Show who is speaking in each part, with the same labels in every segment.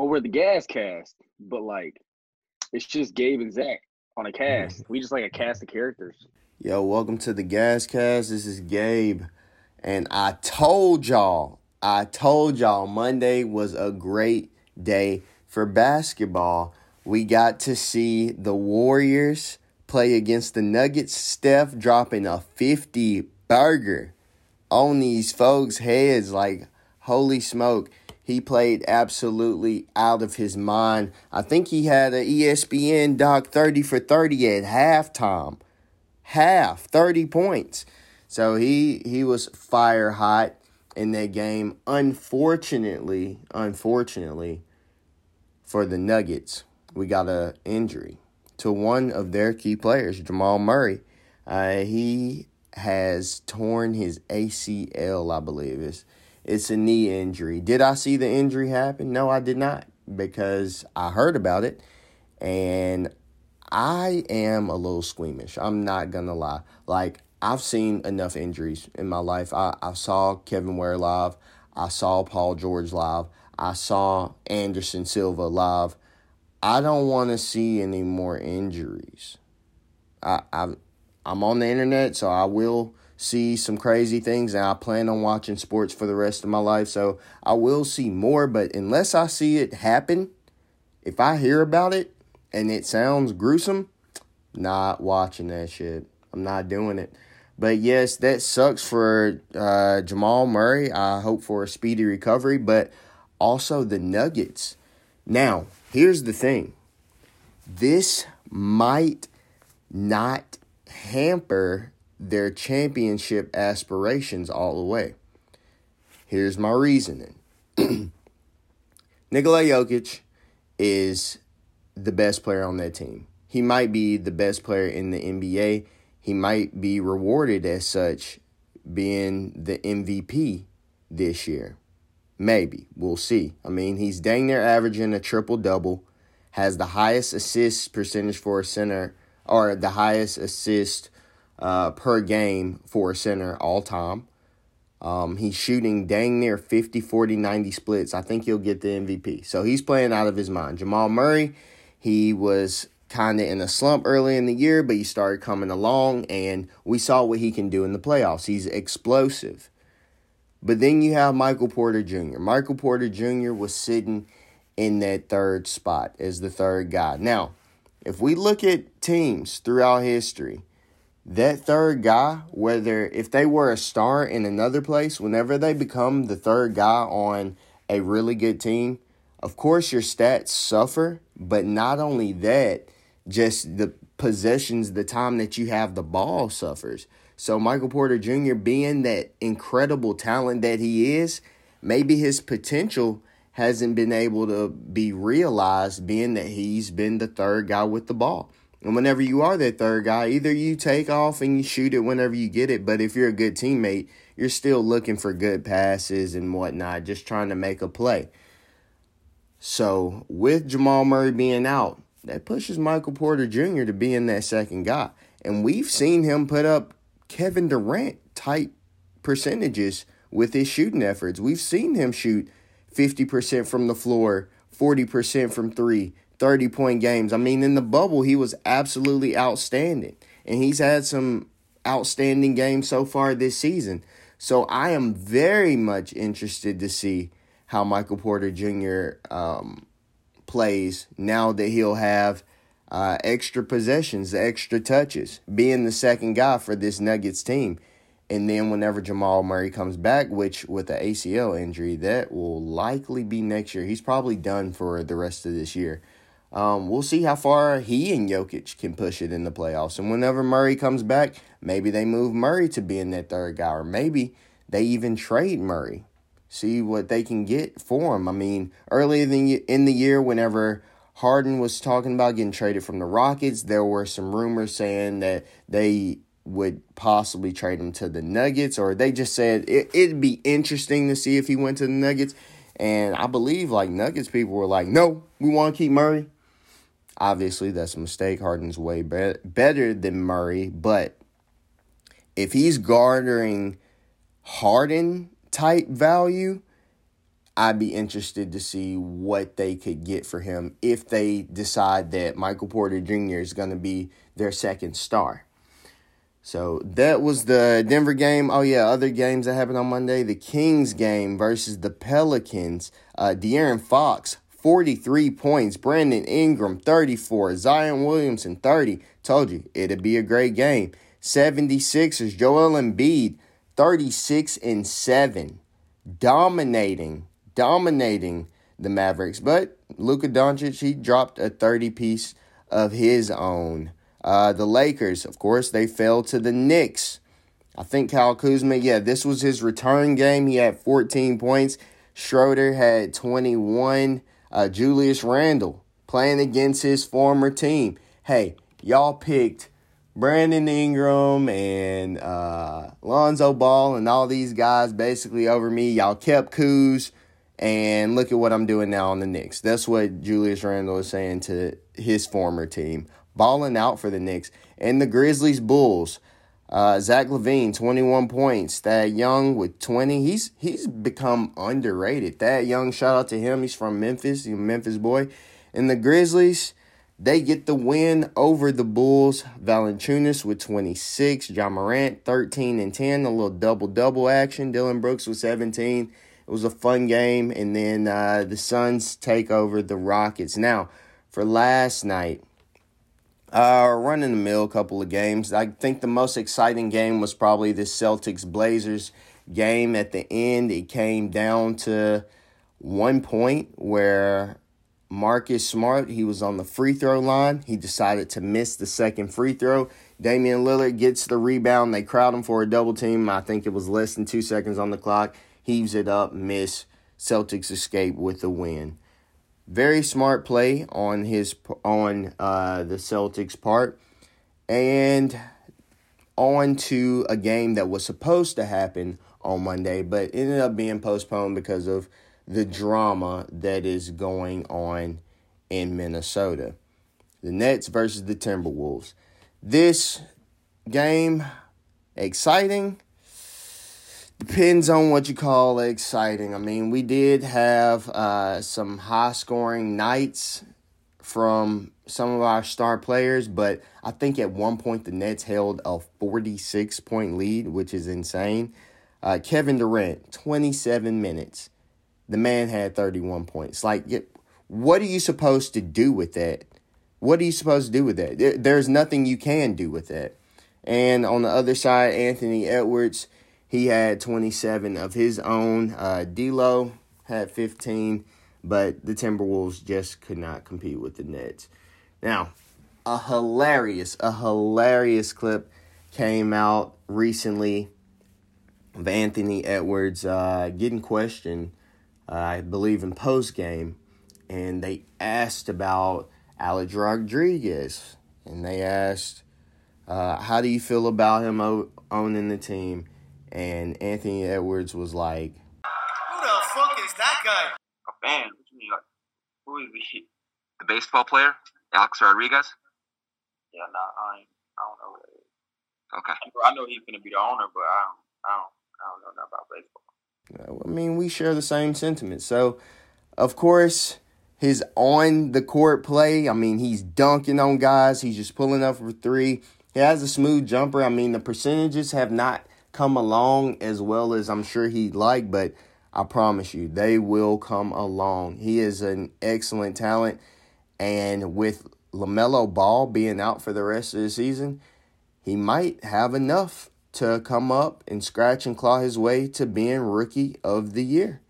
Speaker 1: Well, we're the gas cast, but like it's just Gabe and Zach on a cast. we just like a cast of characters.
Speaker 2: Yo, welcome to the Gas Cast. This is Gabe. And I told y'all, I told y'all Monday was a great day for basketball. We got to see the Warriors play against the Nuggets. Steph dropping a 50 burger on these folks' heads. Like, holy smoke. He played absolutely out of his mind. I think he had an ESPN doc 30 for 30 at halftime. Half, 30 points. So he he was fire hot in that game. Unfortunately, unfortunately for the Nuggets, we got a injury to one of their key players, Jamal Murray. Uh, he has torn his ACL, I believe. It's, it's a knee injury. Did I see the injury happen? No, I did not because I heard about it and I am a little squeamish. I'm not going to lie. Like, I've seen enough injuries in my life. I, I saw Kevin Ware live. I saw Paul George live. I saw Anderson Silva live. I don't want to see any more injuries. I, I I'm on the internet, so I will see some crazy things, and I plan on watching sports for the rest of my life. So I will see more, but unless I see it happen, if I hear about it and it sounds gruesome, not watching that shit. I'm not doing it. But yes, that sucks for uh, Jamal Murray. I hope for a speedy recovery, but also the Nuggets. Now, here's the thing this might not hamper their championship aspirations all the way. Here's my reasoning Nikola Jokic is the best player on that team. He might be the best player in the NBA he might be rewarded as such being the MVP this year. Maybe. We'll see. I mean, he's dang near averaging a triple double, has the highest assist percentage for a center, or the highest assist uh, per game for a center all time. Um, he's shooting dang near 50, 40, 90 splits. I think he'll get the MVP. So he's playing out of his mind. Jamal Murray, he was kind of in a slump early in the year, but he started coming along, and we saw what he can do in the playoffs. He's explosive. But then you have Michael Porter Jr. Michael Porter Jr. was sitting in that third spot as the third guy. Now, if we look at teams throughout history, that third guy, whether if they were a star in another place, whenever they become the third guy on a really good team, of course your stats suffer, but not only that, just the possessions, the time that you have the ball suffers. So Michael Porter Jr. being that incredible talent that he is, maybe his potential hasn't been able to be realized being that he's been the third guy with the ball. And whenever you are that third guy, either you take off and you shoot it whenever you get it, but if you're a good teammate, you're still looking for good passes and whatnot, just trying to make a play. So with Jamal Murray being out, that pushes Michael Porter Jr. to be in that second guy. And we've seen him put up Kevin Durant type percentages with his shooting efforts. We've seen him shoot 50% from the floor, 40% from three, 30 point games. I mean, in the bubble, he was absolutely outstanding. And he's had some outstanding games so far this season. So I am very much interested to see how Michael Porter Jr. Um, plays now that he'll have uh, extra possessions, extra touches, being the second guy for this Nuggets team. And then whenever Jamal Murray comes back, which with the ACL injury, that will likely be next year. He's probably done for the rest of this year. Um, we'll see how far he and Jokic can push it in the playoffs. And whenever Murray comes back, maybe they move Murray to being that third guy, or maybe they even trade Murray see what they can get for him. I mean, earlier in the year, whenever Harden was talking about getting traded from the Rockets, there were some rumors saying that they would possibly trade him to the Nuggets, or they just said it, it'd be interesting to see if he went to the Nuggets. And I believe like Nuggets people were like, no, we want to keep Murray. Obviously, that's a mistake. Harden's way be- better than Murray, but if he's garnering Harden type value, I'd be interested to see what they could get for him if they decide that Michael Porter Jr. is going to be their second star. So that was the Denver game. Oh yeah, other games that happened on Monday. The Kings game versus the Pelicans. Uh, De'Aaron Fox, 43 points. Brandon Ingram, 34. Zion Williamson, 30. Told you, it'd be a great game. 76ers, Joel Embiid, 36 and 7. Dominating, dominating the Mavericks. But Luka Doncic, he dropped a 30 piece of his own. Uh, the Lakers, of course, they fell to the Knicks. I think Kyle Kuzma, yeah, this was his return game. He had 14 points. Schroeder had 21. Uh, Julius Randle playing against his former team. Hey, y'all picked Brandon Ingram and uh, Lonzo Ball and all these guys basically over me. Y'all kept Kuz, and look at what I'm doing now on the Knicks. That's what Julius Randle is saying to his former team balling out for the Knicks. And the Grizzlies Bulls. Uh, Zach LaVine, 21 points. Thad Young with 20. He's he's become underrated. Thad Young, shout out to him. He's from Memphis. He's a Memphis boy. And the Grizzlies, they get the win over the Bulls. Valanciunas with 26. Ja Morant, 13 and 10. A little double-double action. Dillon Brooks with 17. It was a fun game. And then uh, the Suns take over the Rockets. Now, for last night, uh, run in the mill couple of games. I think the most exciting game was probably the Celtics Blazers game. At the end, it came down to one point where Marcus Smart, he was on the free throw line. He decided to miss the second free throw. Damian Lillard gets the rebound. They crowd him for a double team. I think it was less than two seconds on the clock. Heaves it up, miss. Celtics escape with the win. Very smart play on his on uh, the Celtics' part, and on to a game that was supposed to happen on Monday, but ended up being postponed because of the drama that is going on in Minnesota. The Nets versus the Timberwolves. This game exciting Depends on what you call exciting. I mean, we did have uh, some high scoring nights from some of our star players, but I think at one point the Nets held a 46 point lead, which is insane. Uh, Kevin Durant, 27 minutes. The man had 31 points. Like, what are you supposed to do with that? What are you supposed to do with that? There's nothing you can do with that. And on the other side, Anthony Edwards he had 27 of his own. Uh, D'Lo had 15, but the Timberwolves just could not compete with the Nets. Now, a hilarious, a hilarious clip came out recently of Anthony Edwards uh, getting questioned, uh, I believe, in post game, and they asked about Alex Rodriguez, and they asked, uh, "How do you feel about him owning the team?" And Anthony Edwards was like,
Speaker 3: "Who the fuck is that guy?"
Speaker 4: A fan? What you mean? Like, who is he? The baseball player, Alex Rodriguez.
Speaker 3: Yeah, nah, I ain't, I don't know. What it is.
Speaker 4: Okay.
Speaker 3: I know he's gonna be the owner, but I don't, I don't, I don't know nothing about baseball.
Speaker 2: I mean, we share the same sentiment. So, of course, his on the court play. I mean, he's dunking on guys. He's just pulling up for three. He has a smooth jumper. I mean, the percentages have not come along as well as I'm sure he'd like, but I promise you, they will come along. He is an excellent talent, and with LaMelo Ball being out for the rest of the season, he might have enough to come up and scratch and claw his way to being rookie of the year.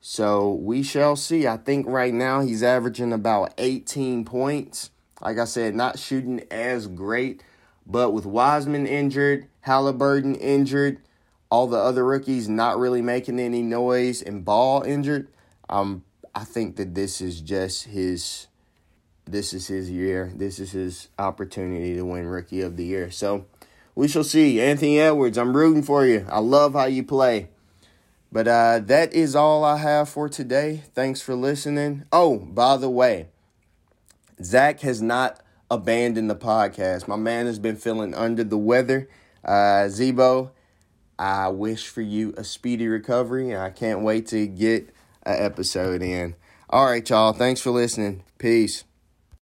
Speaker 2: So we shall see. I think right now he's averaging about 18 points. Like I said, not shooting as great, but with Wiseman injured, Halliburton injured, all the other rookies not really making any noise, and Ball injured, um, I think that this is just his. This is his year. This is his opportunity to win Rookie of the Year. So we shall see. Anthony Edwards, I'm rooting for you. I love how you play. But uh, that is all I have for today. Thanks for listening. Oh, by the way, Zach has not abandoned the podcast. My man has been feeling under the weather. Uh, Zebo, I wish for you a speedy recovery. And I can't wait to get an episode in. All right, y'all. Thanks for listening. Peace.